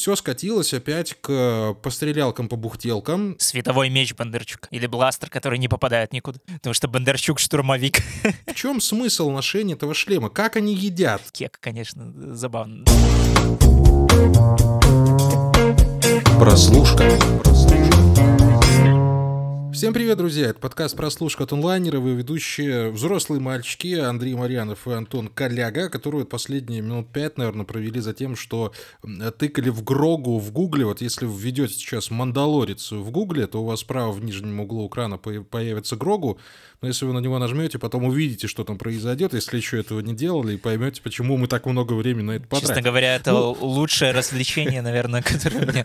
все скатилось опять к пострелялкам по бухтелкам. Световой меч Бондарчук. Или бластер, который не попадает никуда. Потому что Бондарчук штурмовик. В чем смысл ношения этого шлема? Как они едят? Кек, конечно, забавно. Прослушка. Всем привет, друзья! Это подкаст «Прослушка от онлайнера». Вы ведущие взрослые мальчики Андрей Марьянов и Антон Коляга, которые последние минут пять, наверное, провели за тем, что тыкали в Грогу в Гугле. Вот если введете сейчас «Мандалорец» в Гугле, то у вас справа в нижнем углу экрана появится Грогу. Но если вы на него нажмете, потом увидите, что там произойдет, если еще этого не делали, и поймете, почему мы так много времени на это потратили. Честно говоря, это ну... лучшее развлечение, наверное, которое мне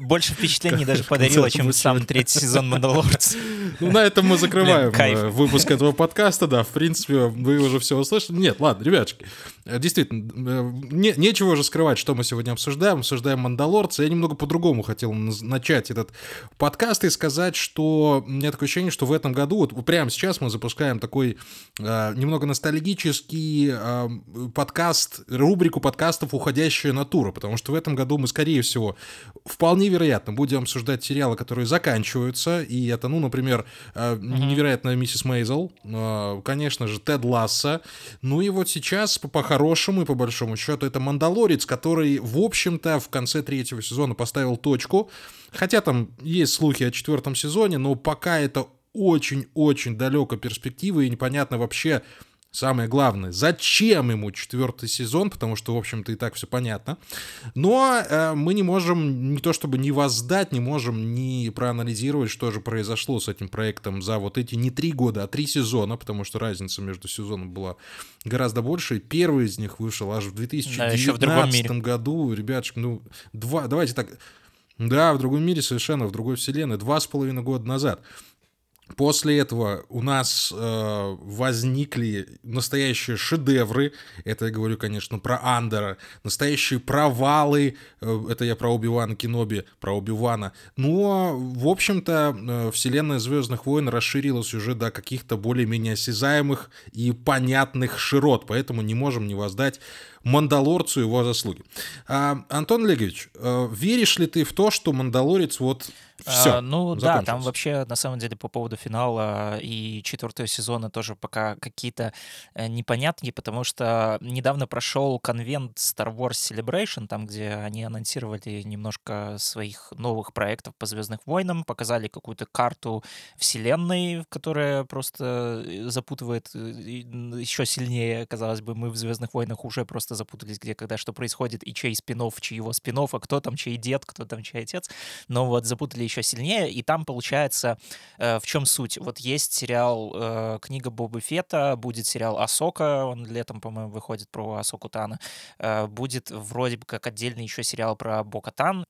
больше впечатлений даже подарило, чем сам третий сезон «Мандалорца». Ну, на этом мы закрываем э, выпуск этого подкаста, да, в принципе, вы уже все услышали. Нет, ладно, ребятушки, действительно, э, не, нечего уже скрывать, что мы сегодня обсуждаем. Обсуждаем «Мандалорца». Я немного по-другому хотел начать этот подкаст и сказать, что у меня такое ощущение, что в этом году, вот прямо сейчас мы запускаем такой э, немного ностальгический э, подкаст, рубрику подкастов «Уходящая натура», потому что в этом году мы, скорее всего, вполне вероятно, будем обсуждать сериалы, которые заканчиваются, и это, ну, например, э, «Невероятная миссис Мейзел», э, конечно же, Тед Ласса, ну и вот сейчас, по-хорошему и по большому счету, это «Мандалорец», который, в общем-то, в конце третьего сезона поставил точку, хотя там есть слухи о четвертом сезоне, но пока это очень-очень далеко перспективы и непонятно вообще, самое главное, зачем ему четвертый сезон, потому что, в общем-то, и так все понятно. Но э, мы не можем не то чтобы не воздать, не можем не проанализировать, что же произошло с этим проектом за вот эти не три года, а три сезона, потому что разница между сезонами была гораздо больше. Первый из них вышел аж в 2019 да, в году. Ребятушки, ну, два, давайте так... Да, в другом мире совершенно, в другой вселенной, два с половиной года назад. После этого у нас э, возникли настоящие шедевры. Это я говорю, конечно, про Андера. Настоящие провалы. Э, это я про Оби-Вана Кеноби, про Оби-Вана. Но, в общем-то, э, вселенная Звездных войн расширилась уже до каких-то более-менее осязаемых и понятных широт. Поэтому не можем не воздать Мандалорцу его заслуги. А, Антон Олегович, э, веришь ли ты в то, что Мандалорец вот все. А, ну да, там вообще на самом деле по поводу финала и четвертого сезона тоже пока какие-то э, непонятки, потому что недавно прошел конвент Star Wars Celebration, там, где они анонсировали немножко своих новых проектов по Звездных войнам, показали какую-то карту вселенной, которая просто э, запутывает еще сильнее, казалось бы, мы в Звездных войнах уже просто запутались, где когда что происходит, и чей спинов, чьего спинов, а кто там чей дед, кто там чей отец. Но вот запутали еще сильнее, и там получается, э, в чем суть? Вот есть сериал э, «Книга Боба Фета», будет сериал «Асока», он летом, по-моему, выходит про Асоку Тано, э, будет вроде бы как отдельный еще сериал про Бо-Катан,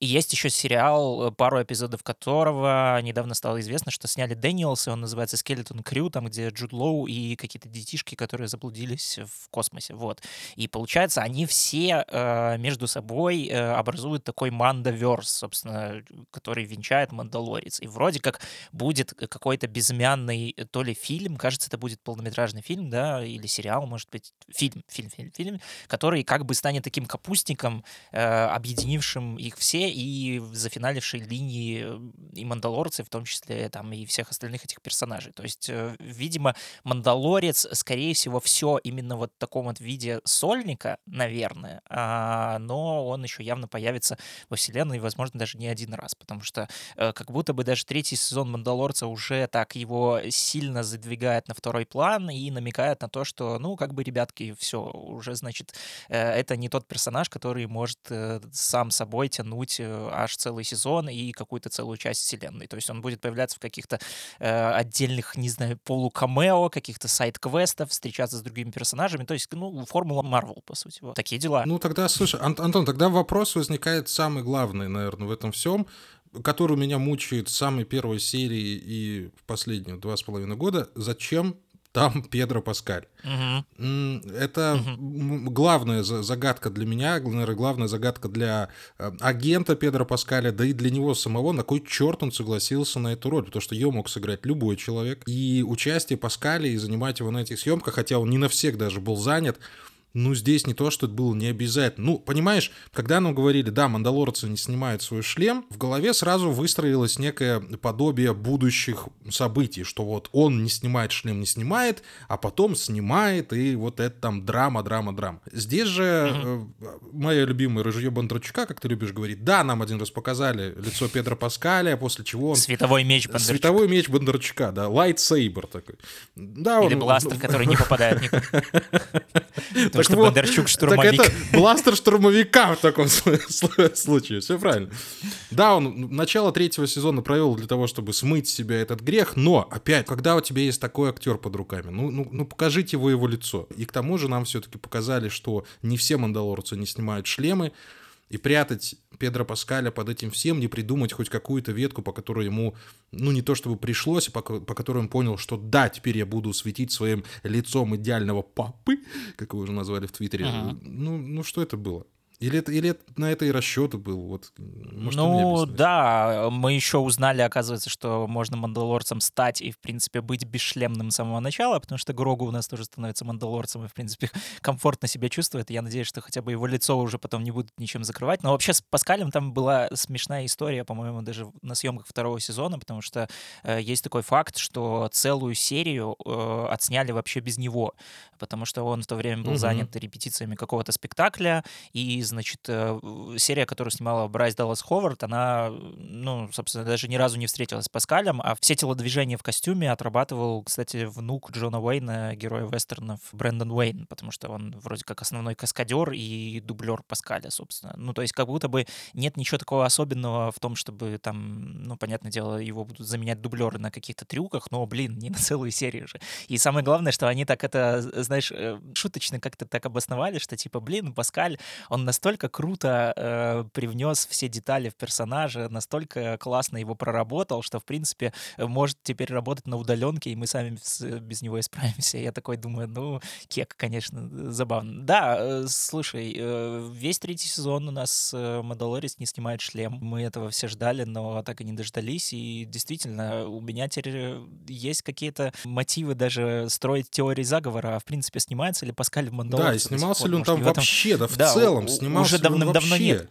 и есть еще сериал, э, пару эпизодов которого недавно стало известно, что сняли Дэниелс, и он называется «Skeleton Crew», там, где Джуд Лоу и какие-то детишки, которые заблудились в космосе, вот. И получается, они все э, между собой э, образуют такой Mandoverse, собственно, который венчает Мандалорец. И вроде как будет какой-то безымянный э, то ли фильм, кажется, это будет полнометражный фильм, да, или сериал, может быть, фильм, фильм, фильм, фильм, который как бы станет таким капустником, э, объединившим их все и зафиналившей линии э, и Мандалорцы, в том числе там и всех остальных этих персонажей. То есть, э, видимо, Мандалорец, скорее всего, все именно вот в таком вот виде сольника, наверное, а, но он еще явно появится во вселенной, возможно, даже не один раз, потому что э, как будто бы даже третий сезон Мандалорца уже так его сильно задвигает на второй план и намекает на то, что, ну, как бы, ребятки, все, уже, значит, это не тот персонаж, который может сам собой тянуть быть э, аж целый сезон и какую-то целую часть вселенной. То есть он будет появляться в каких-то э, отдельных, не знаю, полукамео, каких-то сайт-квестов, встречаться с другими персонажами. То есть, ну, формула Марвел, по сути. Вот. Такие дела. Ну, тогда, слушай, Ан- Антон, тогда вопрос возникает самый главный, наверное, в этом всем который меня мучает с самой первой серии и в последние два с половиной года. Зачем там Педро Паскаль. Угу. Это угу. главная загадка для меня, наверное, главная загадка для агента Педро Паскаля, да и для него самого, на кой черт он согласился на эту роль, потому что ее мог сыграть любой человек. И участие Паскаля и занимать его на этих съемках, хотя он не на всех даже был занят, ну, здесь не то, что это было не обязательно. Ну, понимаешь, когда нам говорили, да, мандалорцы не снимают свой шлем, в голове сразу выстроилось некое подобие будущих событий, что вот он не снимает шлем, не снимает, а потом снимает, и вот это там драма, драма, драма. Здесь же mm-hmm. э, моя любимая рыжье Бондарчука, как ты любишь говорить, да, нам один раз показали лицо Педро Паскаля, после чего он... Световой меч Бондарчука. Световой меч Бондарчука, да, лайтсейбер такой. Да, Или он... бластер, который не попадает никуда. Потому что Бондарчук штурмовик. Так это бластер штурмовика в таком случае, все правильно. Да, он начало третьего сезона провел для того, чтобы смыть себя этот грех, но, опять, когда у тебя есть такой актер под руками, ну, ну, ну покажите его его лицо. И к тому же нам все-таки показали, что не все мандалорцы не снимают шлемы, и прятать Педро Паскаля под этим всем, не придумать хоть какую-то ветку, по которой ему, ну не то чтобы пришлось, а по, по которой он понял, что да, теперь я буду светить своим лицом идеального папы, как вы уже назвали в Твиттере. Ага. Ну, ну что это было? Или, это, или это, на это и расчет был? Вот, может, ну да, мы еще узнали, оказывается, что можно мандалорцем стать и, в принципе, быть бесшлемным с самого начала, потому что Грогу у нас тоже становится мандалорцем и, в принципе, комфортно себя чувствует. Я надеюсь, что хотя бы его лицо уже потом не будут ничем закрывать. Но вообще с Паскалем там была смешная история, по-моему, даже на съемках второго сезона, потому что э, есть такой факт, что целую серию э, отсняли вообще без него, потому что он в то время был угу. занят репетициями какого-то спектакля, и значит, э, серия, которую снимала Брайс Даллас Ховард, она, ну, собственно, даже ни разу не встретилась с Паскалем, а все телодвижения в костюме отрабатывал, кстати, внук Джона Уэйна, героя вестернов, Брэндон Уэйн, потому что он вроде как основной каскадер и дублер Паскаля, собственно. Ну, то есть как будто бы нет ничего такого особенного в том, чтобы там, ну, понятное дело, его будут заменять дублеры на каких-то трюках, но, блин, не на целую серию же. И самое главное, что они так это, знаешь, э, шуточно как-то так обосновали, что типа, блин, Паскаль, он настолько круто э, привнес все детали в персонажа, настолько классно его проработал, что, в принципе, может теперь работать на удаленке, и мы сами без него исправимся. Я такой думаю, ну, кек, конечно, забавно. Да, э, слушай, э, весь третий сезон у нас э, не снимает шлем. Мы этого все ждали, но так и не дождались. И действительно, у меня теперь есть какие-то мотивы даже строить теории заговора. А в принципе, снимается ли Паскаль в Мандалорце? Да, и снимался ли он там вообще, да, в да, целом, снимался уже давным-давно нет.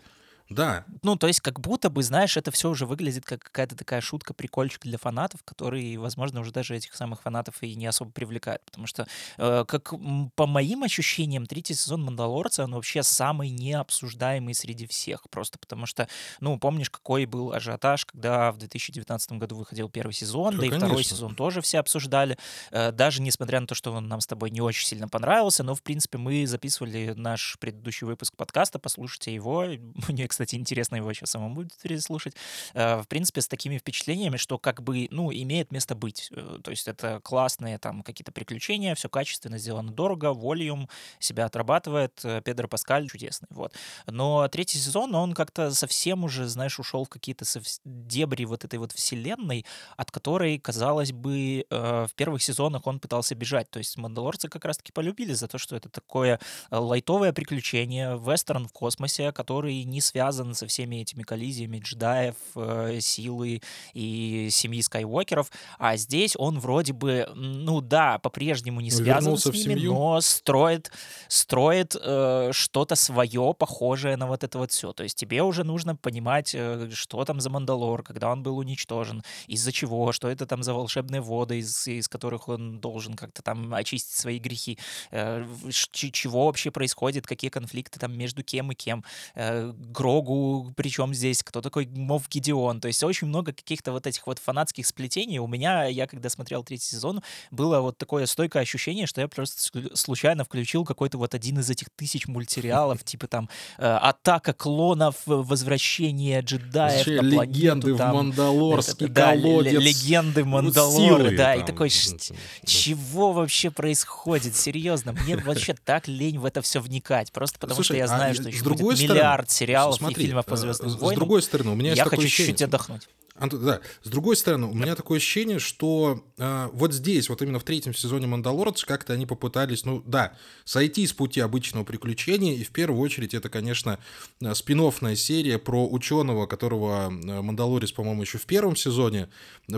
Да. Ну, то есть, как будто бы, знаешь, это все уже выглядит как какая-то такая шутка, прикольчик для фанатов, который, возможно, уже даже этих самых фанатов и не особо привлекает. Потому что, э, как по моим ощущениям, третий сезон Мандалорца, он вообще самый необсуждаемый среди всех. Просто потому что, ну, помнишь, какой был ажиотаж, когда в 2019 году выходил первый сезон, да, да и конечно. второй сезон тоже все обсуждали. Э, даже несмотря на то, что он нам с тобой не очень сильно понравился, но, в принципе, мы записывали наш предыдущий выпуск подкаста, послушайте его. Мне, кстати, интересно его еще самому будет переслушать. Э, в принципе, с такими впечатлениями, что как бы, ну, имеет место быть. Э, то есть это классные там какие-то приключения, все качественно сделано дорого, волюм себя отрабатывает, э, Педро Паскаль чудесный, вот. Но третий сезон, он как-то совсем уже, знаешь, ушел в какие-то дебри вот этой вот вселенной, от которой, казалось бы, в первых сезонах он пытался бежать. То есть мандалорцы как раз-таки полюбили за то, что это такое лайтовое приключение, вестерн в космосе, который не связан связан со всеми этими коллизиями джедаев, э, силы и семьи Скайуокеров, а здесь он вроде бы, ну да, по-прежнему не связан с ними, но строит, строит э, что-то свое, похожее на вот это вот все. То есть тебе уже нужно понимать, э, что там за Мандалор, когда он был уничтожен, из-за чего, что это там за волшебные воды, из, из которых он должен как-то там очистить свои грехи, э, чего вообще происходит, какие конфликты там между кем и кем, э, Грогу, причем здесь, кто такой Мов Гидеон. То есть очень много каких-то вот этих вот фанатских сплетений. У меня, я когда смотрел третий сезон, было вот такое стойкое ощущение, что я просто случайно включил какой-то вот один из этих тысяч мультсериалов, типа там э, «Атака клонов», «Возвращение джедаев на планету». Легенды в Мандалорский колодец. Легенды Мандалора, да. И такой, чего вообще происходит? Серьезно, мне вообще так лень в это все вникать. Просто потому что я а знаю, что еще будет миллиард сериалов смотри, фильмов по Звездным войнам. С другой стороны, у меня я хочу чуть-чуть отдохнуть. Антон, да. С другой стороны, у меня такое ощущение, что э, вот здесь, вот именно в третьем сезоне «Мандалорец», как-то они попытались, ну да, сойти с пути обычного приключения, и в первую очередь это, конечно, э, спин серия про ученого, которого э, «Мандалорец», по-моему, еще в первом сезоне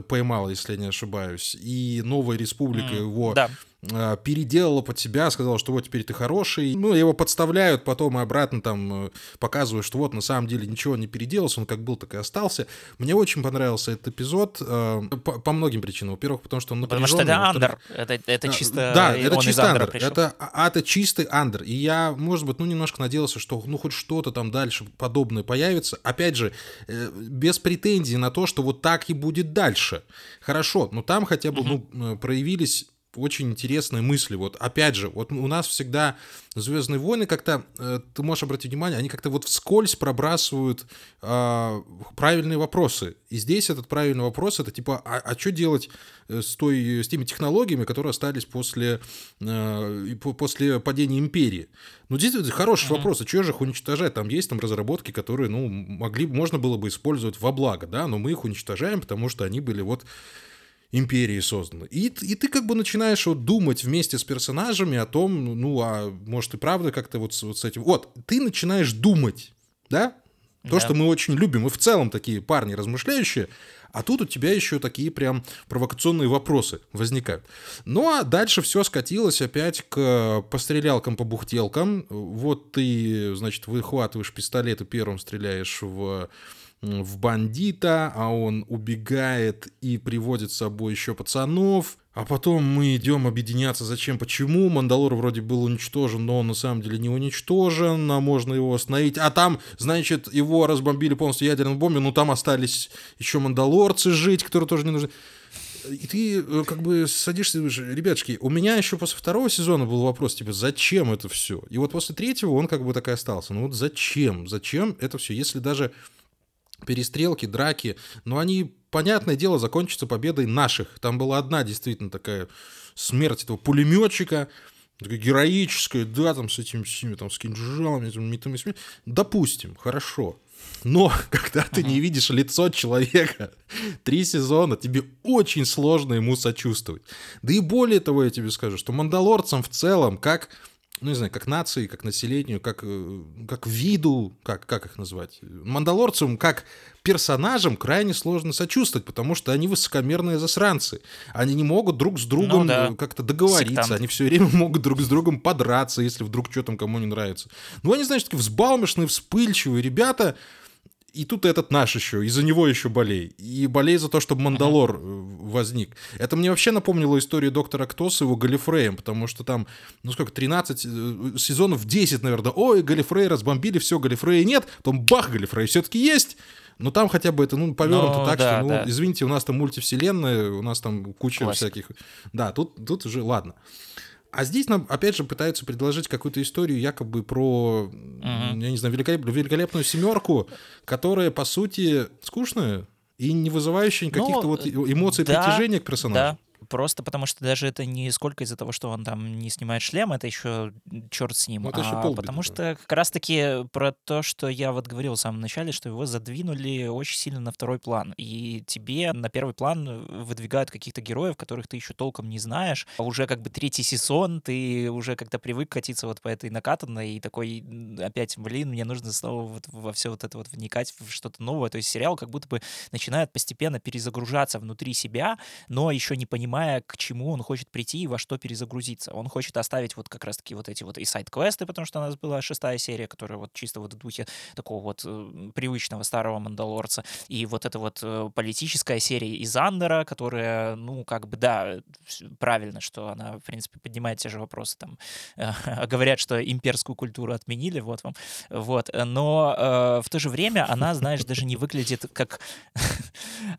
поймал, если я не ошибаюсь, и «Новая республика» mm, его... Да переделала под себя, сказала, что вот теперь ты хороший. Ну, его подставляют потом и обратно там э, показывают, что вот на самом деле ничего не переделался, он как был, так и остался. Мне очень понравился этот эпизод э, по, по многим причинам. Во-первых, потому что он Потому что это андер, это, это чисто Да, это чисто андер, это, а, это чистый андер. И я, может быть, ну, немножко надеялся, что ну хоть что-то там дальше подобное появится. Опять же, э, без претензий на то, что вот так и будет дальше. Хорошо, но там хотя бы, угу. ну, проявились очень интересные мысли. Вот опять же, вот у нас всегда Звездные войны как-то, э, ты можешь обратить внимание, они как-то вот вскользь пробрасывают э, правильные вопросы. И здесь этот правильный вопрос это типа, а, а что делать э, с, той, с теми технологиями, которые остались после, э, после падения империи? Ну, действительно, хороший mm-hmm. вопрос, а что же их уничтожать? Там есть там разработки, которые, ну, могли, можно было бы использовать во благо, да, но мы их уничтожаем, потому что они были вот империи созданы. И, и ты как бы начинаешь вот думать вместе с персонажами о том, ну, а может и правда как-то вот, вот с этим... Вот, ты начинаешь думать, да? То, да. что мы очень любим. Мы в целом такие парни размышляющие, а тут у тебя еще такие прям провокационные вопросы возникают. Ну а дальше все скатилось опять к пострелялкам по бухтелкам. Вот ты, значит, выхватываешь пистолет и первым стреляешь в в бандита, а он убегает и приводит с собой еще пацанов. А потом мы идем объединяться. Зачем? Почему? Мандалор вроде был уничтожен, но он на самом деле не уничтожен, а можно его остановить. А там, значит, его разбомбили полностью ядерной бомбой, но там остались еще мандалорцы жить, которые тоже не нужны. И ты э, как бы садишься и думаешь, ребятушки, у меня еще после второго сезона был вопрос, типа, зачем это все? И вот после третьего он как бы так и остался. Ну вот зачем? Зачем это все? Если даже перестрелки, драки, но они, понятное дело, закончатся победой наших. Там была одна действительно такая смерть этого пулеметчика, такая героическая, да, там с этими всеми, там, с кинжалами, этими метами, допустим, хорошо. Но когда ты не видишь лицо человека три сезона, тебе очень сложно ему сочувствовать. Да и более того, я тебе скажу, что мандалорцам в целом, как ну, не знаю, как нации, как населению, как, э, как виду, как, как их назвать, мандалорцам, как персонажам крайне сложно сочувствовать, потому что они высокомерные засранцы. Они не могут друг с другом ну, да. как-то договориться, Сектант. они все время могут друг с другом подраться, если вдруг что там кому не нравится. Ну, они, знаешь, такие взбалмошные, вспыльчивые ребята, и тут этот наш еще, из-за него еще болей. И болей за то, чтобы Мандалор uh-huh. возник. Это мне вообще напомнило историю доктора Кто с его Галифреем, потому что там, ну сколько, 13 э, сезонов 10, наверное. Ой, Галифрей разбомбили, все, Галифрея нет. Потом бах, Галифрей все-таки есть. Но там хотя бы это, ну, повернуто ну, так, да, что, ну, да. извините, у нас там мультивселенная, у нас там куча Классик. всяких... Да, тут, тут уже, ладно. А здесь нам, опять же, пытаются предложить какую-то историю якобы про, угу. я не знаю, великолеп... великолепную семерку, которая, по сути, скучная и не вызывающая каких-то ну, вот эмоций да, притяжения к персонажу. Да, Просто потому что даже это не сколько из-за того, что он там не снимает шлем, это еще черт с ним. Ну, это еще а потому что как раз-таки про то, что я вот говорил в самом начале, что его задвинули очень сильно на второй план. И тебе на первый план выдвигают каких-то героев, которых ты еще толком не знаешь. А уже как бы третий сезон, ты уже как-то привык катиться вот по этой накатанной и такой опять, блин, мне нужно снова вот во все вот это вот вникать в что-то новое. То есть сериал как будто бы начинает постепенно перезагружаться внутри себя, но еще не понимая, понимая, к чему он хочет прийти и во что перезагрузиться. Он хочет оставить вот как раз-таки вот эти вот и сайт-квесты, потому что у нас была шестая серия, которая вот чисто вот в духе такого вот привычного старого Мандалорца, и вот эта вот э, политическая серия из Андера, которая, ну, как бы, да, правильно, что она, в принципе, поднимает те же вопросы, там, э, говорят, что имперскую культуру отменили, вот вам, вот, но э, в то же время она, знаешь, даже не выглядит как,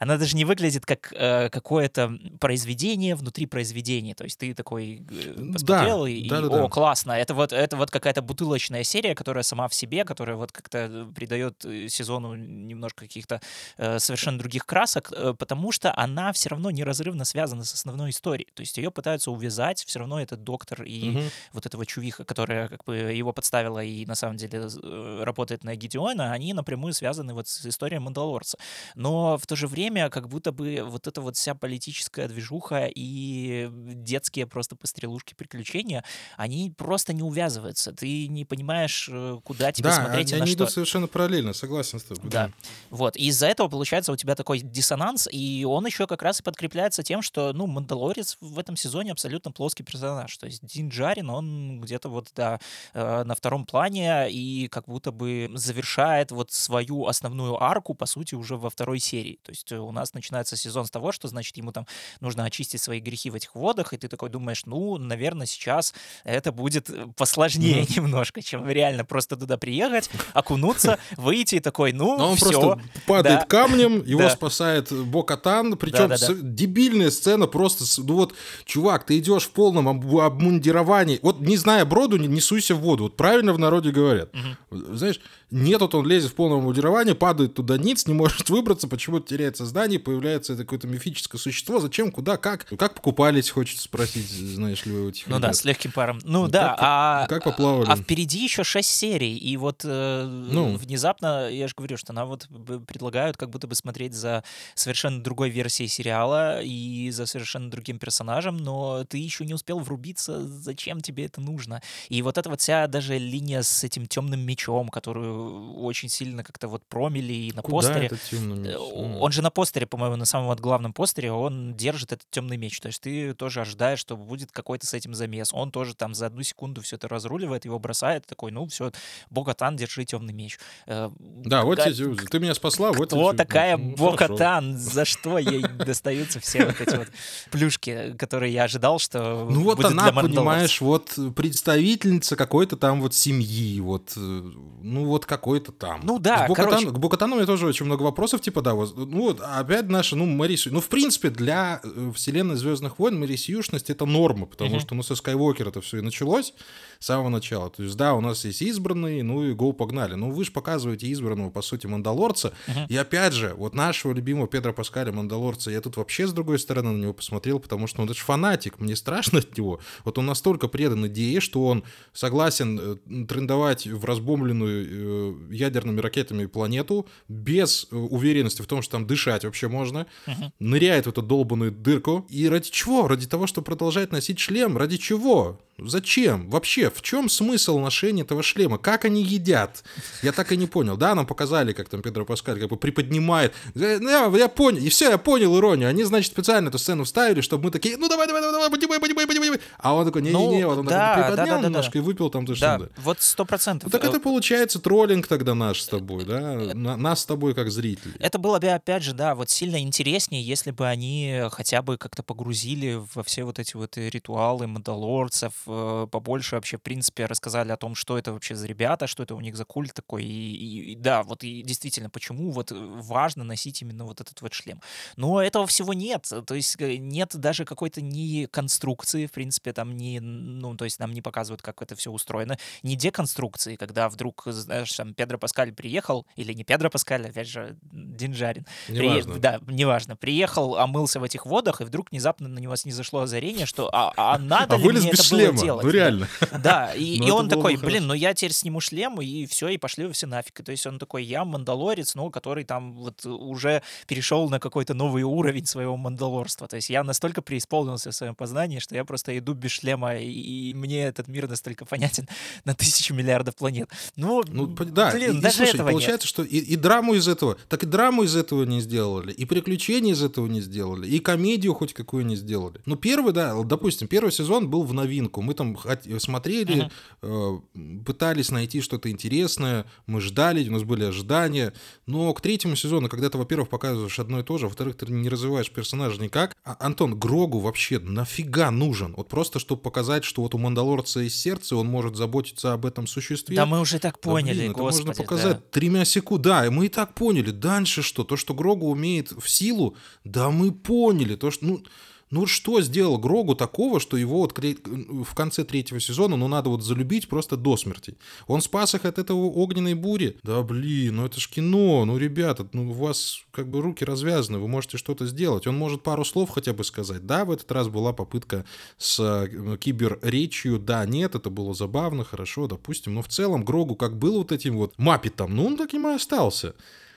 она даже не выглядит как какое-то произведение произведение внутри произведения. То есть ты такой э, посмотрел да, и, да, да, о, классно. Это вот, это вот какая-то бутылочная серия, которая сама в себе, которая вот как-то придает сезону немножко каких-то э, совершенно других красок, э, потому что она все равно неразрывно связана с основной историей. То есть ее пытаются увязать, все равно этот доктор и угу. вот этого чувиха, которая как бы его подставила и на самом деле э, работает на Гедеона, они напрямую связаны вот с историей Мандалорца. Но в то же время как будто бы вот эта вот вся политическая движуха и детские просто пострелушки приключения, они просто не увязываются. Ты не понимаешь, э, куда тебе да, смотреть они, и на они что. идут совершенно параллельно, согласен с тобой. Да. да. Вот. И из-за этого получается у тебя такой диссонанс, и он еще как раз и подкрепляется тем, что, ну, Мандалорец в этом сезоне абсолютно плоский персонаж. То есть Дин Джарин, он где-то вот, да, э, на втором плане и как будто бы завершает вот свою основную арку, по сути, уже во второй серии. То есть у нас начинается сезон с того, что, значит, ему там нужно очистить свои грехи в этих водах, и ты такой думаешь, ну, наверное, сейчас это будет посложнее mm-hmm. немножко, чем реально просто туда приехать, окунуться, выйти и такой, ну, Но он все. просто падает да. камнем, его да. спасает Бокатан, причем да, да, да. дебильная сцена просто, ну вот, чувак, ты идешь в полном обмундировании, вот не зная броду, не, не суйся в воду, вот правильно в народе говорят. Угу. Знаешь, нет, вот он лезет в полном обмундировании, падает туда ниц, не может выбраться, почему-то теряет сознание, появляется это какое-то мифическое существо, зачем, куда, как? Как покупались, хочется спросить, знаешь ли вы этих Ну ребят. да, с легким паром. Ну, ну да, как, а... Как поплавали? А впереди еще шесть серий, и вот э, ну. внезапно, я же говорю, что нам вот предлагают как будто бы смотреть за совершенно другой версией сериала и за совершенно другим персонажем, но ты еще не успел врубиться, зачем тебе это нужно. И вот эта вот вся даже линия с этим темным мечом, которую очень сильно как-то вот промили и на Куда постере. Этот темный меч? Э, он же на постере, по-моему, на самом вот главном постере, он держит этот темный меч. То есть ты тоже ожидаешь, что будет какой-то с этим замес. Он тоже там за одну секунду все это разруливает, его бросает, такой, ну все, Богатан, держи темный меч. Э, да, вот как, ты меня спасла, вот Кто такая ну, Богатан? За что ей достаются все вот эти вот плюшки, которые я ожидал, что Ну вот она, понимаешь, вот представительница какой-то там вот семьи, вот, э, ну вот какой-то там. Ну да, К Бокатану у меня тоже очень много вопросов, типа, да, вот, ну вот опять наша, ну, Марисю, ну в принципе для э, вселенной Звездных войн Марисюшность это норма, потому uh-huh. что, ну, со Скайуокера это все и началось с самого начала. То есть, да, у нас есть избранные, ну и го погнали. Ну, вы же показываете избранного, по сути, Мандалорца. Uh-huh. И опять же, вот нашего любимого Педро Паскаля Мандалорца, я тут вообще с другой стороны на него посмотрел, потому что ну, это же фанатик, мне страшно от него. Вот он настолько предан идее, что он согласен э, трендовать в разбомбленную э, ядерными ракетами планету без э, уверенности в том, что там дышать вообще можно, uh-huh. ныряет в эту долбанную дырку. И ради чего? Ради того, чтобы продолжать носить шлем? Ради чего? Зачем? Вообще, в чем смысл ношения этого шлема? Как они едят? Я так и не понял. Да, нам показали, как там Педро Паскаль как бы приподнимает. Я, я понял, и все, я понял иронию. Они, значит, специально эту сцену вставили, чтобы мы такие, ну давай, давай, давай, давай, поднимай, поднимай, поднимай. А он такой, не-не-не, ну, вот он да, такой приподнял да, да, немножко да, и выпил там то, что да, вот сто процентов. Ну, так это получается троллинг тогда наш с тобой, да? Нас с тобой как зрителей. Это было бы, опять же, да, вот сильно интереснее, если бы они хотя бы как-то погрузили во все вот эти вот ритуалы мандалорцев, Э, побольше вообще, в принципе, рассказали о том, что это вообще за ребята, что это у них за культ такой. И, и, и да, вот и действительно, почему вот важно носить именно вот этот вот шлем. Но этого всего нет. То есть э, нет даже какой-то ни конструкции, в принципе, там не, ну, то есть нам не показывают, как это все устроено, ни деконструкции, когда вдруг, знаешь, там Педро Паскаль приехал, или не Педро Паскаль, опять же, Динжарин. Неважно. При... Да, неважно. Приехал, омылся в этих водах, и вдруг внезапно на него снизошло озарение, что а, а надо а ли мне это шлема. было делать? Ну реально. Да, и, и он такой, блин, ну я теперь сниму шлем, и все, и пошли вы все нафиг. То есть он такой, я мандалорец, ну, который там вот уже перешел на какой-то новый уровень своего мандалорства. То есть я настолько преисполнился в своем познании, что я просто иду без шлема, и, мне этот мир настолько понятен на тысячу миллиардов планет. Ну, ну да, блин, и, даже слушай, этого получается, нет. что и, и драму из этого, так и драму из этого не сделали, и приключения из этого не сделали, и комедию хоть какую не сделали. Ну, первый, да, допустим, первый сезон был в новинку. Мы там смотрели, uh-huh. пытались найти что-то интересное, мы ждали, у нас были ожидания. Но к третьему сезону, когда ты, во-первых, показываешь одно и то же, во-вторых, ты не развиваешь персонажа никак. А, Антон, Грогу вообще нафига нужен? Вот просто, чтобы показать, что вот у Мандалорца есть сердце, он может заботиться об этом существе. Да мы уже так поняли, да, блин, это можно показать да. тремя секунд. Да, мы и так поняли. Дальше что? То, что Грогу умеет в силу, да мы поняли. То, что, ну, ну что сделал Грогу такого, что его вот в конце третьего сезона, ну надо вот залюбить просто до смерти. Он спас их от этого огненной бури. Да блин, ну это ж кино, ну ребята, ну у вас как бы руки развязаны, вы можете что-то сделать. Он может пару слов хотя бы сказать. Да, в этот раз была попытка с э, киберречью, да, нет, это было забавно, хорошо, допустим, но в целом Грогу как был вот этим вот маппетом, ну он таким и остался.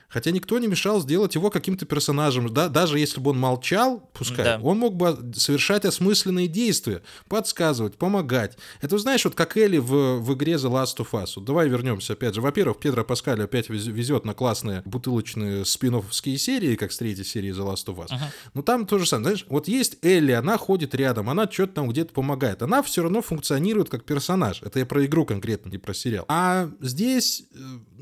Хотя никто не мешал сделать его каким-то персонажем. Да? Даже если бы он молчал, пускай, да. он мог бы совершать осмысленные действия, подсказывать, помогать. Это, знаешь, вот как Элли в, в игре The Last of Us. Вот давай вернемся опять же. Во-первых, Педро Паскаль опять везет на классные бутылочные спин серии, как с третьей серии The Last of Us. Uh-huh. Но там то же самое. Знаешь, вот есть Элли, она ходит рядом, она что-то там где-то помогает. Она все равно функционирует как персонаж. Это я про игру конкретно, не про сериал. А здесь э,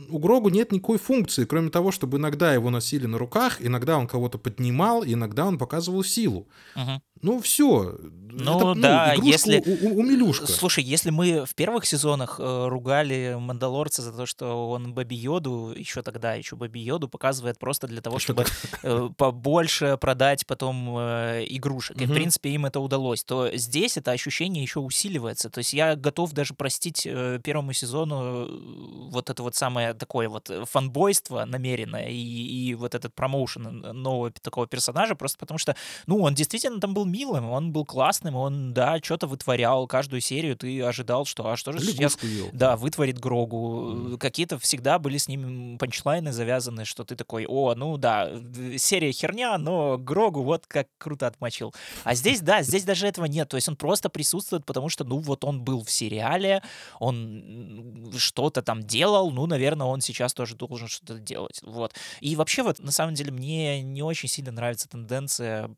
у Грогу нет никакой функции, кроме того, чтобы иногда его носили на руках, иногда он кого-то поднимал, иногда он показывал силу. Угу. Ну, все. Ну, это, да, ну, если... У, у, Милюшка. Слушай, если мы в первых сезонах э, ругали Мандалорца за то, что он Баби Йоду, еще тогда, еще Баби Йоду показывает просто для того, чтобы э, побольше продать потом э, игрушек. И, в принципе, им это удалось. То здесь это ощущение еще усиливается. То есть я готов даже простить э, первому сезону э, вот это вот самое такое вот фанбойство намеренное и, и вот этот промоушен нового такого персонажа, просто потому что, ну, он действительно там был милым, он был классным, он, да, что-то вытворял. Каждую серию ты ожидал, что, а что же сейчас, ел. да, вытворит Грогу. Mm. Какие-то всегда были с ним панчлайны завязаны, что ты такой, о, ну да, серия херня, но Грогу вот как круто отмочил. А здесь, да, здесь даже этого нет. То есть он просто присутствует, потому что, ну, вот он был в сериале, он что-то там делал, ну, наверное, он сейчас тоже должен что-то делать. Вот. И вообще вот, на самом деле, мне не очень сильно нравится тенденция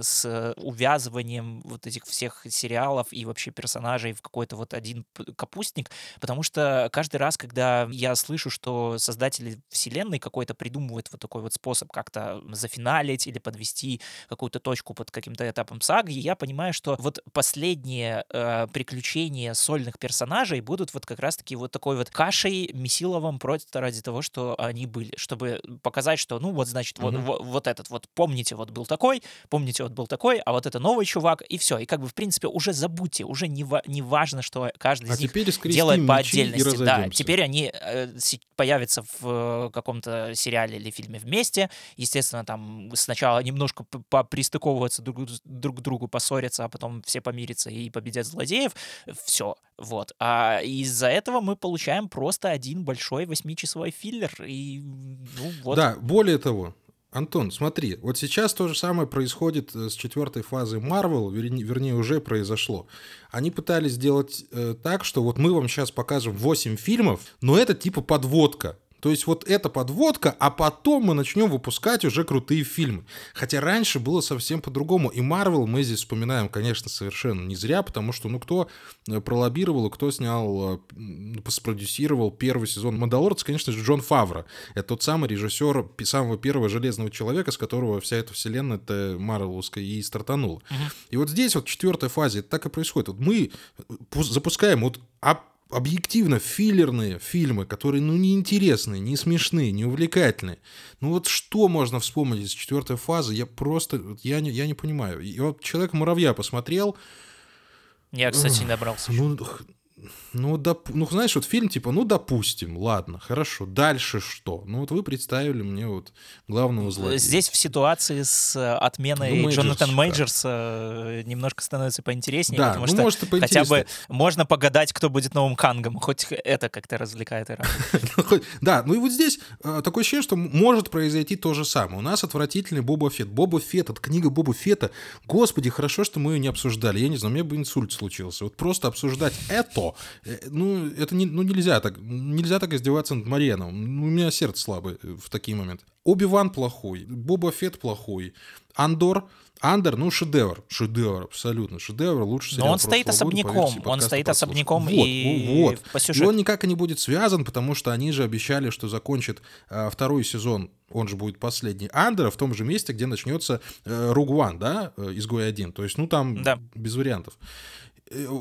с увязыванием вот этих всех сериалов и вообще персонажей в какой-то вот один капустник, потому что каждый раз, когда я слышу, что создатели вселенной какой-то придумывают вот такой вот способ как-то зафиналить или подвести какую-то точку под каким-то этапом саги, я понимаю, что вот последние э, приключения сольных персонажей будут вот как раз-таки вот такой вот кашей Месиловым просто ради того, что они были, чтобы показать, что, ну вот, значит, mm-hmm. вот, вот, вот этот вот, помните, вот был такой, помните, вот был такой, а вот вот это новый чувак, и все. И как бы, в принципе, уже забудьте, уже не, ва- не важно, что каждый а из них делает по отдельности. Да, теперь они э, появятся в э, каком-то сериале или фильме вместе. Естественно, там сначала немножко пристыковываться друг, друг к другу, поссорятся, а потом все помирятся и победят злодеев. Все. Вот. А из-за этого мы получаем просто один большой восьмичасовой филлер. И, ну, вот. Да, более того, Антон, смотри, вот сейчас то же самое происходит э, с четвертой фазой Marvel, вернее, уже произошло. Они пытались сделать э, так, что вот мы вам сейчас покажем 8 фильмов, но это типа подводка. То есть вот эта подводка, а потом мы начнем выпускать уже крутые фильмы. Хотя раньше было совсем по-другому. И Марвел мы здесь вспоминаем, конечно, совершенно не зря, потому что, ну, кто э, пролоббировал, кто снял, э, спродюсировал первый сезон Мандалорца, конечно же, Джон Фавро. Это тот самый режиссер самого первого Железного Человека, с которого вся эта вселенная это Марвеловская и стартанула. Uh-huh. И вот здесь вот в четвертой фазе это так и происходит. Вот мы э, запускаем вот объективно филлерные фильмы, которые, ну, не интересные, не смешные, не увлекательные. Ну, вот что можно вспомнить из четвертой фазы? Я просто, я не, я не понимаю. И вот «Человек-муравья» посмотрел. Я, кстати, не добрался. Ну, ну, доп... ну, знаешь, вот фильм типа, ну, допустим, ладно, хорошо, дальше что? Ну, вот вы представили мне вот главного злодея. Здесь в ситуации с э, отменой ну, Мейджерс, Джонатан Мейджерса да. немножко становится поинтереснее, да, потому ну, что может, хотя бы можно погадать, кто будет новым Кангом, хоть это как-то развлекает и ну, Да, ну и вот здесь э, такое ощущение, что может произойти то же самое. У нас отвратительный Боба Фет. Боба Фет, это книга Боба Фета. Господи, хорошо, что мы ее не обсуждали. Я не знаю, у меня бы инсульт случился. Вот просто обсуждать это Э, ну, это не, ну, нельзя так, нельзя так издеваться над Марианом. Ну, у меня сердце слабое в такие моменты. Оби-Ван плохой, Боба Фет плохой, Андор, Андер, ну, шедевр. Шедевр, абсолютно. Шедевр, лучше Но он стоит особняком. Года, он стоит особняком вот, и вот. по сюжету. И он никак и не будет связан, потому что они же обещали, что закончит э, второй сезон, он же будет последний, Андера в том же месте, где начнется э, Ругван, да, э, Изгой один. То есть, ну, там да. без вариантов.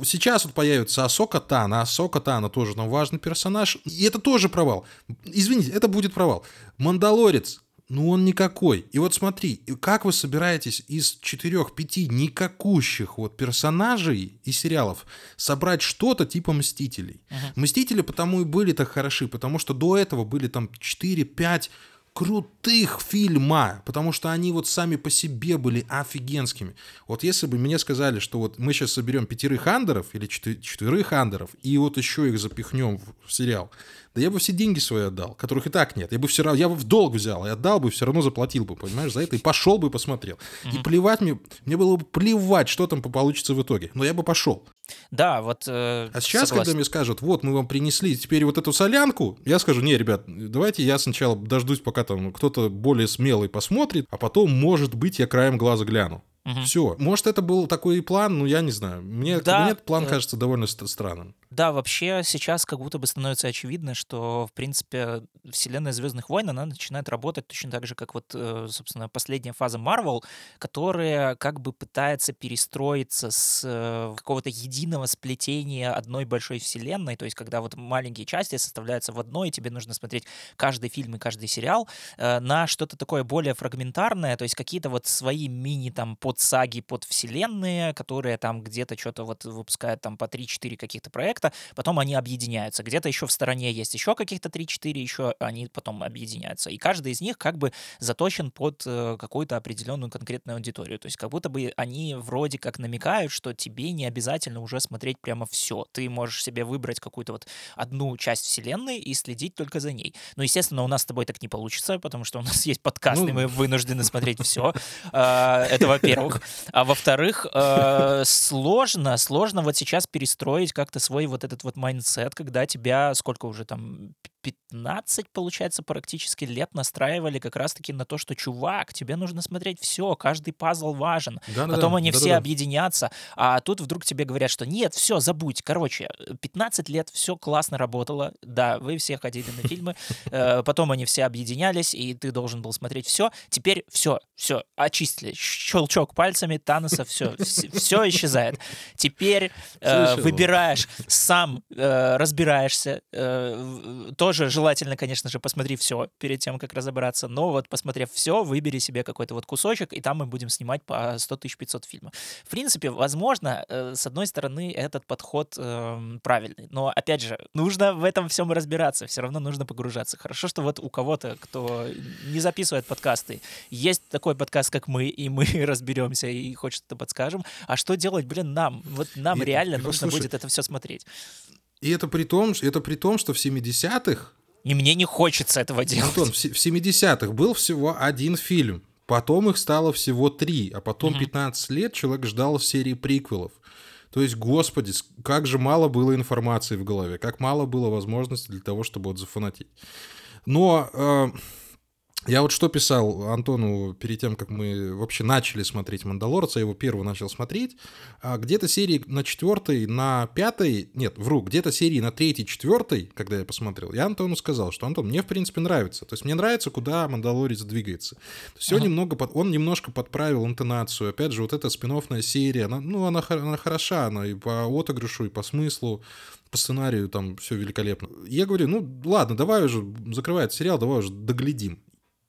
Сейчас вот появится Асока Тана. Асока Тана тоже там важный персонаж. И это тоже провал. Извините, это будет провал. Мандалорец ну он никакой. И вот смотри, как вы собираетесь из четырех-пяти никакущих вот персонажей и сериалов собрать что-то типа Мстителей? Uh-huh. Мстители потому и были так хороши, потому что до этого были там 4-5 крутых фильма, потому что они вот сами по себе были офигенскими. Вот если бы мне сказали, что вот мы сейчас соберем пятерых андеров или четверых андеров, и вот еще их запихнем в сериал, да я бы все деньги свои отдал, которых и так нет. Я бы все равно, я бы в долг взял и отдал бы, все равно заплатил бы, понимаешь, за это, и пошел бы и посмотрел. Mm-hmm. И плевать мне, мне было бы плевать, что там получится в итоге, но я бы пошел. Да, вот. Э, а сейчас, согласен. когда мне скажут, вот мы вам принесли теперь вот эту солянку, я скажу, не, ребят, давайте я сначала дождусь, пока там кто-то более смелый посмотрит, а потом, может быть, я краем глаза гляну. Угу. Все. Может, это был такой план, ну, я не знаю. Мне, да, мне этот план э... кажется довольно странным. Да, вообще сейчас как будто бы становится очевидно, что, в принципе, вселенная Звездных войн, она начинает работать точно так же, как вот, э, собственно, последняя фаза Marvel, которая как бы пытается перестроиться с э, какого-то единого сплетения одной большой вселенной, то есть когда вот маленькие части составляются в одной, и тебе нужно смотреть каждый фильм и каждый сериал, на что-то такое более фрагментарное, то есть какие-то вот свои мини там подсаги, подвселенные, которые там где-то что-то вот выпускают там по 3-4 каких-то проекта, потом они объединяются. Где-то еще в стороне есть еще каких-то 3-4, еще они потом объединяются. И каждый из них как бы заточен под э, какую-то определенную конкретную аудиторию. То есть как будто бы они вроде как намекают, что тебе не обязательно уже смотреть прямо все. Ты можешь себе выбрать какую-то вот одну часть вселенной и следить только за ней. Ну, естественно, у нас с тобой так не получится, потому что у нас есть подкаст, ну... и мы вынуждены смотреть все. А, это во-первых. А во-вторых, э, сложно, сложно вот сейчас перестроить как-то свой вот этот вот mindset, когда тебя сколько уже там 15, получается, практически лет настраивали как раз-таки на то, что, чувак, тебе нужно смотреть все, каждый пазл важен. Да, Потом да, они да, все да, объединятся, а тут вдруг тебе говорят, что нет, все, забудь. Короче, 15 лет все классно работало, да, вы все ходили на фильмы, э, потом они все объединялись, и ты должен был смотреть все. Теперь все, все, очистили. Щелчок пальцами, Таноса, все, все исчезает. Теперь э, выбираешь, сам э, разбираешься, тоже тоже желательно, конечно же, посмотри все перед тем, как разобраться, но вот посмотрев все, выбери себе какой-то вот кусочек, и там мы будем снимать по 100 тысяч 500 фильмов. В принципе, возможно, э, с одной стороны, этот подход э, правильный, но, опять же, нужно в этом всем разбираться, все равно нужно погружаться. Хорошо, что вот у кого-то, кто не записывает подкасты, есть такой подкаст, как мы, и мы разберемся и хоть что-то подскажем. А что делать, блин, нам? Вот нам и, реально и, нужно слушай, будет это все смотреть. И это при том, это при том, что в 70-х... И мне не хочется этого делать. Антон, в 70-х был всего один фильм. Потом их стало всего три. А потом угу. 15 лет человек ждал серии приквелов. То есть, господи, как же мало было информации в голове, как мало было возможностей для того, чтобы вот зафанатить. Но... Э, я вот что писал Антону перед тем, как мы вообще начали смотреть «Мандалорца», я его первый начал смотреть, а где-то серии на четвертой, на пятой, нет, вру, где-то серии на третьей, четвертой, когда я посмотрел, я Антону сказал, что, Антон, мне, в принципе, нравится. То есть мне нравится, куда «Мандалорец» двигается. То есть ага. он, немного, под, он немножко подправил интонацию. Опять же, вот эта спин серия, она, ну, она, она хороша, она и по отыгрышу, и по смыслу по сценарию там все великолепно. Я говорю, ну ладно, давай уже, закрывает сериал, давай уже доглядим.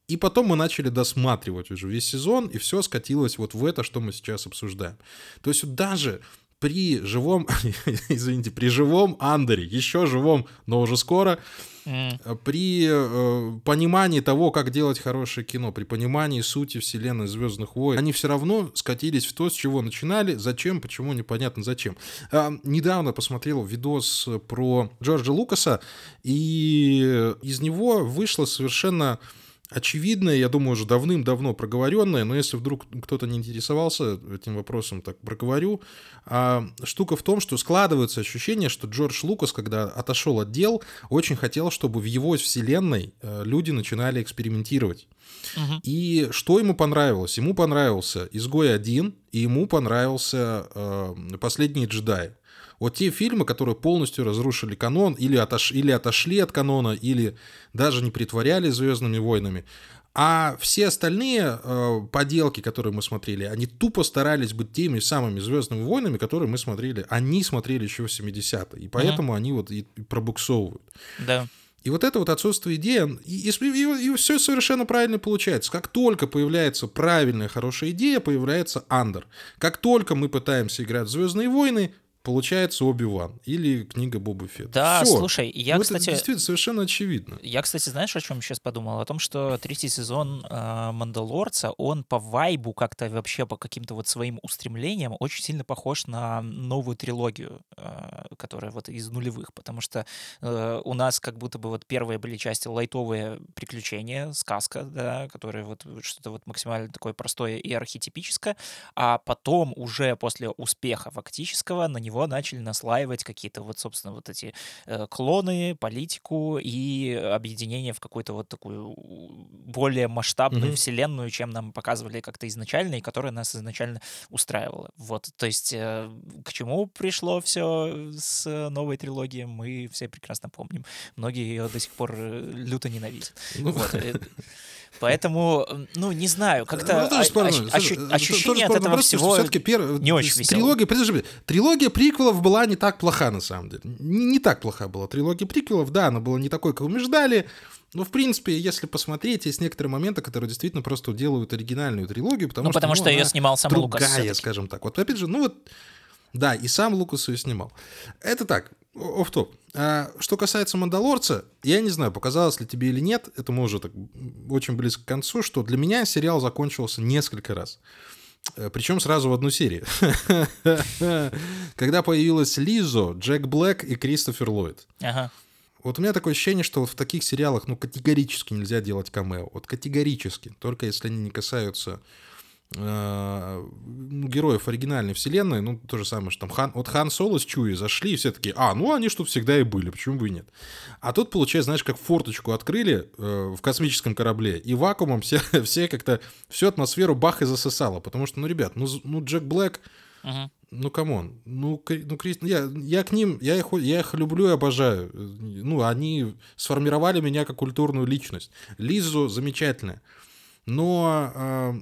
И потом мы начали досматривать уже весь сезон, и все скатилось вот в это, что мы сейчас обсуждаем. То есть даже при живом, извините, при живом Андере, еще живом, но уже скоро, mm. при э, понимании того, как делать хорошее кино, при понимании сути вселенной Звездных войн, они все равно скатились в то, с чего начинали, зачем, почему, непонятно зачем. А, недавно посмотрел видос про Джорджа Лукаса, и из него вышло совершенно очевидное, я думаю, уже давным-давно проговоренное, но если вдруг кто-то не интересовался этим вопросом, так проговорю. А, штука в том, что складывается ощущение, что Джордж Лукас, когда отошел от дел, очень хотел, чтобы в его вселенной э, люди начинали экспериментировать. Угу. И что ему понравилось? Ему понравился «Изгой один», и ему понравился э, «Последний джедай». Вот те фильмы, которые полностью разрушили канон, или, отош... или отошли от канона, или даже не притворялись Звездными войнами. А все остальные э, поделки, которые мы смотрели, они тупо старались быть теми самыми Звездными войнами, которые мы смотрели. Они смотрели еще в 70-е. И поэтому mm-hmm. они вот и пробуксовывают. Да. И вот это вот отсутствие идеи, и, и, и, и все совершенно правильно получается. Как только появляется правильная, хорошая идея, появляется андер. Как только мы пытаемся играть в Звездные войны, получается Оби-Ван или книга Боба Фетта. Да, Всё. слушай, я, ну, кстати... Это действительно совершенно очевидно. Я, кстати, знаешь, о чем сейчас подумал? О том, что третий сезон э, «Мандалорца», он по вайбу как-то вообще по каким-то вот своим устремлениям очень сильно похож на новую трилогию, э, которая вот из нулевых, потому что э, у нас как будто бы вот первые были части лайтовые приключения, сказка, да, которые вот что-то вот максимально такое простое и архетипическое, а потом уже после успеха фактического на него него начали наслаивать какие-то вот, собственно, вот эти э, клоны, политику и объединение в какую-то вот такую более масштабную mm-hmm. вселенную, чем нам показывали как-то изначально, и которая нас изначально устраивала. Вот, то есть э, к чему пришло все с новой трилогией, мы все прекрасно помним. Многие ее до сих пор э, люто ненавидят. Ну, вот. Поэтому, ну, не знаю, как-то ну, ощ- ощ- ощущение от этого всего все-таки пер... не очень веселое. Трилогия, подожди, трилогия приквелов была не так плоха, на самом деле. Не, не так плоха была трилогия приквелов, да, она была не такой, как мы ждали, но, в принципе, если посмотреть, есть некоторые моменты, которые действительно просто делают оригинальную трилогию, потому ну, что, потому ну, что ее снимал сам другая, Лукас скажем так. Вот, опять же, ну вот, да, и сам Лукас ее снимал. Это так, оф топ а, Что касается «Мандалорца», я не знаю, показалось ли тебе или нет, это мы уже так очень близко к концу, что для меня сериал закончился несколько раз. Э, Причем сразу в одну серию. Когда появилась Лизо, Джек Блэк и Кристофер Ллойд. Ага. Вот у меня такое ощущение, что вот в таких сериалах ну категорически нельзя делать камео. Вот категорически. Только если они не касаются героев оригинальной вселенной, ну, то же самое, что там Хан, вот Хан Соло с Чуи зашли, и все такие, а, ну, они что всегда и были, почему бы и нет. А тут, получается, знаешь, как форточку открыли э, в космическом корабле, и вакуумом все, все как-то, всю атмосферу бах и засосало, потому что, ну, ребят, ну, ну Джек Блэк, uh-huh. ну, come on, ну, ну, Крис, ну, я, я к ним, я их, я их люблю и обожаю, ну, они сформировали меня как культурную личность. Лизу замечательная, но... Э,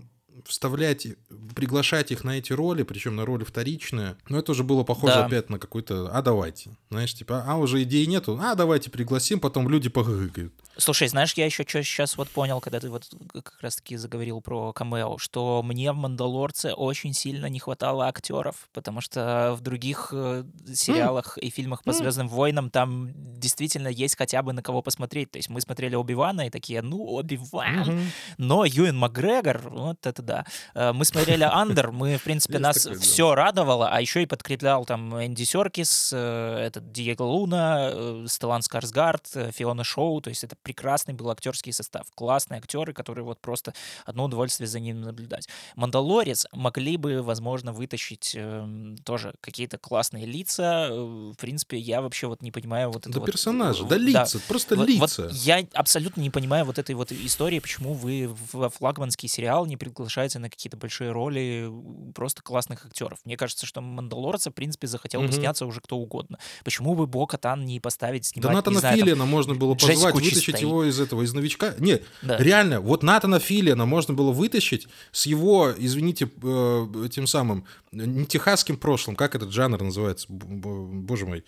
вставлять, приглашать их на эти роли, причем на роли вторичные, но это уже было похоже да. опять на какой-то, а давайте, знаешь, типа, а уже идеи нету, а давайте пригласим, потом люди погыкают. Слушай, знаешь, я еще что сейчас вот понял, когда ты вот как раз-таки заговорил про камео, что мне в «Мандалорце» очень сильно не хватало актеров, потому что в других э, сериалах mm. и фильмах по «Звездным войнам» там действительно есть хотя бы на кого посмотреть. То есть мы смотрели «Оби-Вана» и такие, ну, «Оби-Ван», mm-hmm. но Юэн Макгрегор, вот это да. Э, мы смотрели «Андер», мы, в принципе, нас все радовало, а еще и подкреплял там Энди Серкис, э, этот Диего Луна, Стеллан Скарсгард, Фиона Шоу, то есть это прекрасный был актерский состав, классные актеры, которые вот просто одно удовольствие за ним наблюдать. Мандалорец могли бы, возможно, вытащить э, тоже какие-то классные лица. Э, в принципе, я вообще вот не понимаю вот это да вот... персонажа, да, лица, да. просто вот, лица. Вот я абсолютно не понимаю вот этой вот истории, почему вы в флагманский сериал не приглашаете на какие-то большие роли просто классных актеров. Мне кажется, что Мандалорца, в принципе, захотел угу. бы сняться уже кто угодно. Почему бы Бо Катан не поставить, снимать, Да Натана Филина можно было позвать, вытащить вытащить его из этого, из новичка. Не, да. реально, вот Натана Филиана можно было вытащить с его, извините, э, тем самым, не техасским прошлым, как этот жанр называется, боже мой.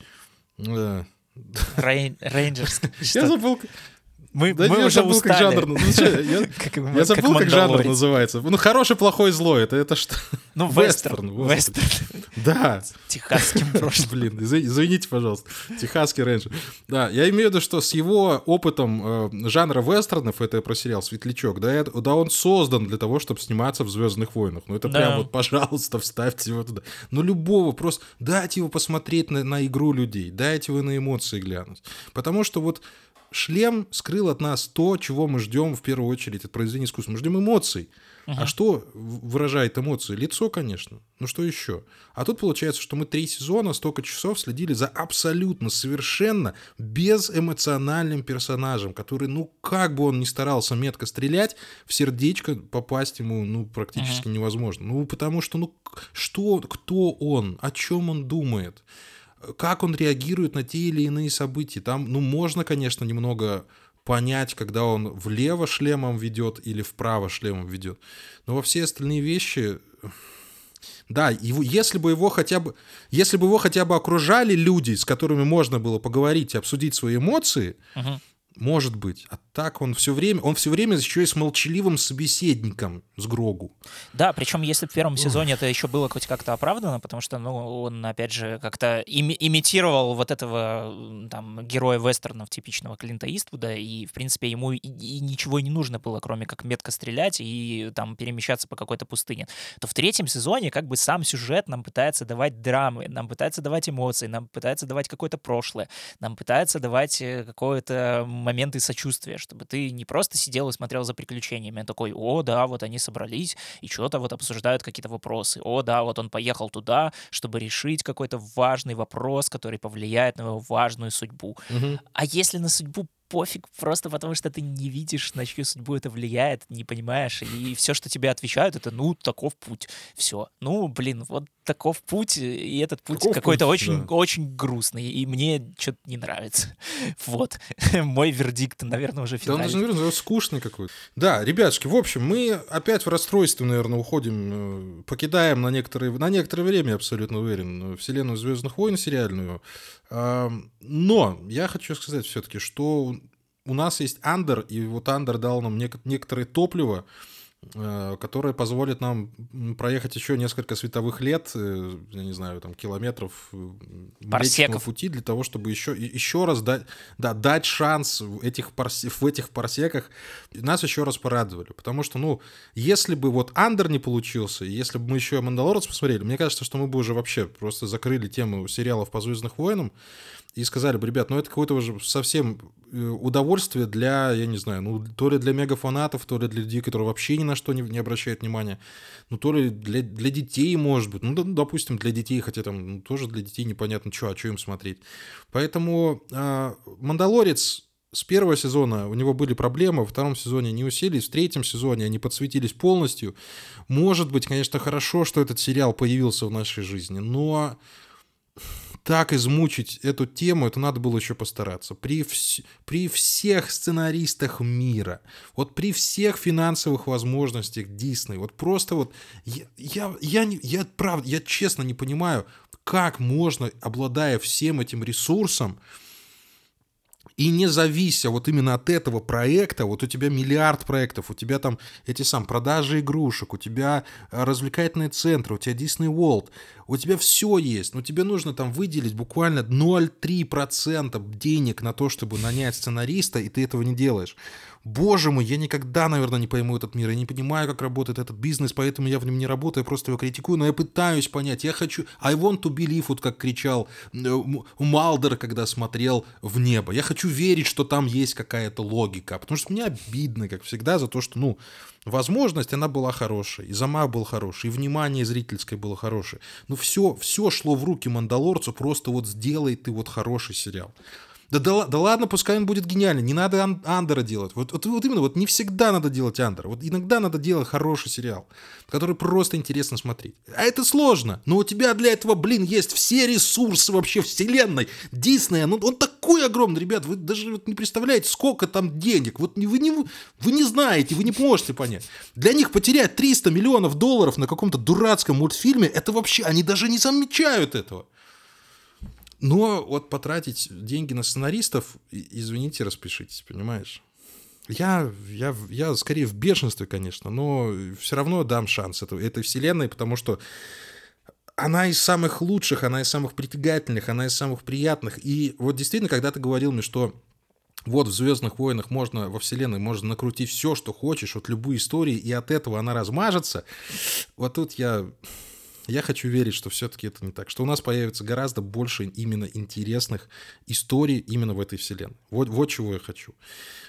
Э, Рейнджерс. Я забыл. Мы, да мы уже забыл, устали. как жанр, ну, я, как, я забыл, как, как жанр называется. Ну, хороший, плохой, злой. Это, это что? Ну, вестерн. Вестерн. Да. Техасским прошлым. Блин, извините, пожалуйста. Техасский рейнджер. Да, я имею в виду, что с его опытом э, жанра вестернов, это про сериал «Светлячок», да, это, да, он создан для того, чтобы сниматься в «Звездных войнах». Ну, это да. прям вот, пожалуйста, вставьте его туда. Ну, любого, просто дайте его посмотреть на, на игру людей, дайте его на эмоции глянуть. Потому что вот шлем скрыл от нас то, чего мы ждем в первую очередь от произведения искусства. Мы ждем эмоций. Uh-huh. А что выражает эмоции? Лицо, конечно. Ну что еще? А тут получается, что мы три сезона, столько часов следили за абсолютно, совершенно безэмоциональным персонажем, который, ну как бы он ни старался метко стрелять, в сердечко попасть ему, ну, практически uh-huh. невозможно. Ну, потому что, ну, что, кто он, о чем он думает? Как он реагирует на те или иные события. Там, ну, можно, конечно, немного понять, когда он влево шлемом ведет или вправо шлемом ведет. Но во все остальные вещи... Да, его, если бы его хотя бы, если бы его хотя бы окружали люди, с которыми можно было поговорить и обсудить свои эмоции, uh-huh. Может быть. А так он все время, он все время еще и с молчаливым собеседником, с Грогу. Да, причем если в первом сезоне это еще было хоть как-то оправдано, потому что, ну, он, опять же, как-то ими имитировал вот этого там героя вестернов типичного Клинта Иствуда, и, в принципе, ему и, и ничего не нужно было, кроме как метко стрелять и там перемещаться по какой-то пустыне. То в третьем сезоне как бы сам сюжет нам пытается давать драмы, нам пытается давать эмоции, нам пытается давать какое-то прошлое, нам пытается давать э, какое-то моменты сочувствия, чтобы ты не просто сидел и смотрел за приключениями, а такой, о, да, вот они собрались и что-то вот обсуждают какие-то вопросы. О, да, вот он поехал туда, чтобы решить какой-то важный вопрос, который повлияет на его важную судьбу. Угу. А если на судьбу пофиг, просто потому что ты не видишь, на чью судьбу это влияет, не понимаешь, и все, что тебе отвечают, это, ну, таков путь, все. Ну, блин, вот таков путь, и этот путь таков какой-то путь, очень, да. очень грустный, и мне что-то не нравится. Вот. Мой вердикт, наверное, уже финальный. Да он даже, наверное, скучный какой-то. Да, ребятушки, в общем, мы опять в расстройстве, наверное, уходим, э, покидаем на некоторое, на некоторое время, абсолютно уверен, вселенную Звездных войн сериальную. Но я хочу сказать все-таки, что у нас есть Андер, и вот Андер дал нам некоторое топливо, которая позволит нам проехать еще несколько световых лет, э, я не знаю, там километров э, парсеков пути для того, чтобы еще, еще раз дать, да, дать шанс в этих, парс, в этих парсеках. Нас еще раз порадовали, потому что, ну, если бы вот Андер не получился, если бы мы еще Мандалорец посмотрели, мне кажется, что мы бы уже вообще просто закрыли тему сериалов по Звездных войнам, и сказали бы, ребят, ну это какое-то уже совсем э, удовольствие для, я не знаю, ну то ли для мегафанатов, то ли для людей, которые вообще ни на что не, не обращают внимания, ну то ли для, для детей, может быть, ну, ну допустим, для детей, хотя там ну, тоже для детей непонятно, что, а что им смотреть. Поэтому э, «Мандалорец» с первого сезона у него были проблемы, во втором сезоне не усилились, в третьем сезоне они подсветились полностью. Может быть, конечно, хорошо, что этот сериал появился в нашей жизни, но так измучить эту тему, это надо было еще постараться. При, вс- при всех сценаристах мира, вот при всех финансовых возможностях Дисней, вот просто вот, я, я, я, не, я правда, я честно не понимаю, как можно, обладая всем этим ресурсом, и не завися вот именно от этого проекта, вот у тебя миллиард проектов, у тебя там эти сам продажи игрушек, у тебя э, развлекательные центры, у тебя Disney World, у тебя все есть, но тебе нужно там выделить буквально 0,3% денег на то, чтобы нанять сценариста, и ты этого не делаешь. Боже мой, я никогда, наверное, не пойму этот мир. Я не понимаю, как работает этот бизнес, поэтому я в нем не работаю, я просто его критикую, но я пытаюсь понять. Я хочу... I want to believe, вот как кричал э, Малдер, когда смотрел в небо. Я хочу верить, что там есть какая-то логика, потому что мне обидно, как всегда, за то, что, ну, возможность, она была хорошая, и замах был хороший, и внимание зрительское было хорошее. Но все, все шло в руки Мандалорцу, просто вот сделай ты вот хороший сериал. Да, да, да ладно, пускай он будет гениальный, не надо ан- Андера делать. Вот, вот, вот именно, вот не всегда надо делать Андера. Вот иногда надо делать хороший сериал, который просто интересно смотреть. А это сложно, но у тебя для этого, блин, есть все ресурсы вообще вселенной. Диснея, ну он такой огромный, ребят, вы даже вот не представляете, сколько там денег. Вот вы не, вы не знаете, вы не можете понять. Для них потерять 300 миллионов долларов на каком-то дурацком мультфильме, это вообще, они даже не замечают этого. Но вот потратить деньги на сценаристов, извините, распишитесь, понимаешь? Я, я, я скорее в бешенстве, конечно, но все равно дам шанс этой, этой вселенной, потому что она из самых лучших, она из самых притягательных, она из самых приятных. И вот действительно, когда ты говорил мне, что вот в Звездных войнах можно, во Вселенной можно накрутить все, что хочешь, вот любую историю, и от этого она размажется. Вот тут я я хочу верить, что все-таки это не так, что у нас появится гораздо больше именно интересных историй именно в этой вселенной. Вот, вот чего я хочу.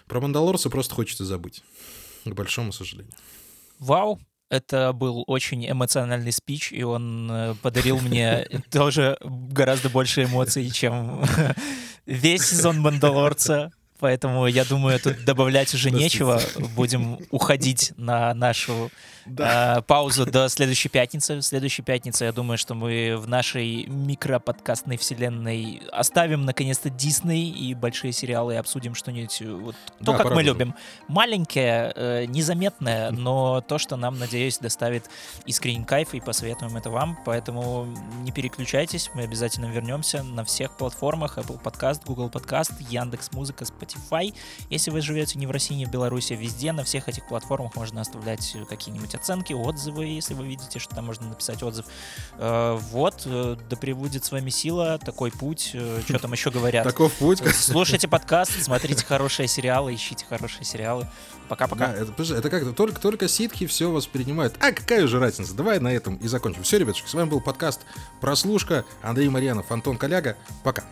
Про Мандалорца просто хочется забыть, к большому сожалению. Вау, это был очень эмоциональный спич, и он э, подарил мне тоже гораздо больше эмоций, чем весь сезон Мандалорца. Поэтому я думаю, тут добавлять уже нечего. Будем уходить на нашу да. э, паузу до следующей пятницы. В следующей пятнице, я думаю, что мы в нашей микроподкастной вселенной оставим наконец-то Дисней и большие сериалы и обсудим что-нибудь, э, вот, то, да, как мы любим. Маленькое, э, незаметное, но то, что нам, надеюсь, доставит искренний кайф, и посоветуем это вам. Поэтому не переключайтесь, мы обязательно вернемся на всех платформах Apple Podcast, Google Podcast, Яндекс Музыка, Spotify Spotify. Если вы живете не в России, не в Беларуси, везде, на всех этих платформах можно оставлять какие-нибудь оценки, отзывы, если вы видите, что там можно написать отзыв. Э, вот, э, да пребудет с вами сила, такой путь, э, что там еще говорят. Таков путь. Слушайте подкаст, смотрите хорошие сериалы, ищите хорошие сериалы. Пока-пока. Да, это, это как-то только, только ситхи все воспринимают. А какая же разница? Давай на этом и закончим. Все, ребятушки, с вами был подкаст «Прослушка». Андрей Марьянов, Антон Коляга. Пока.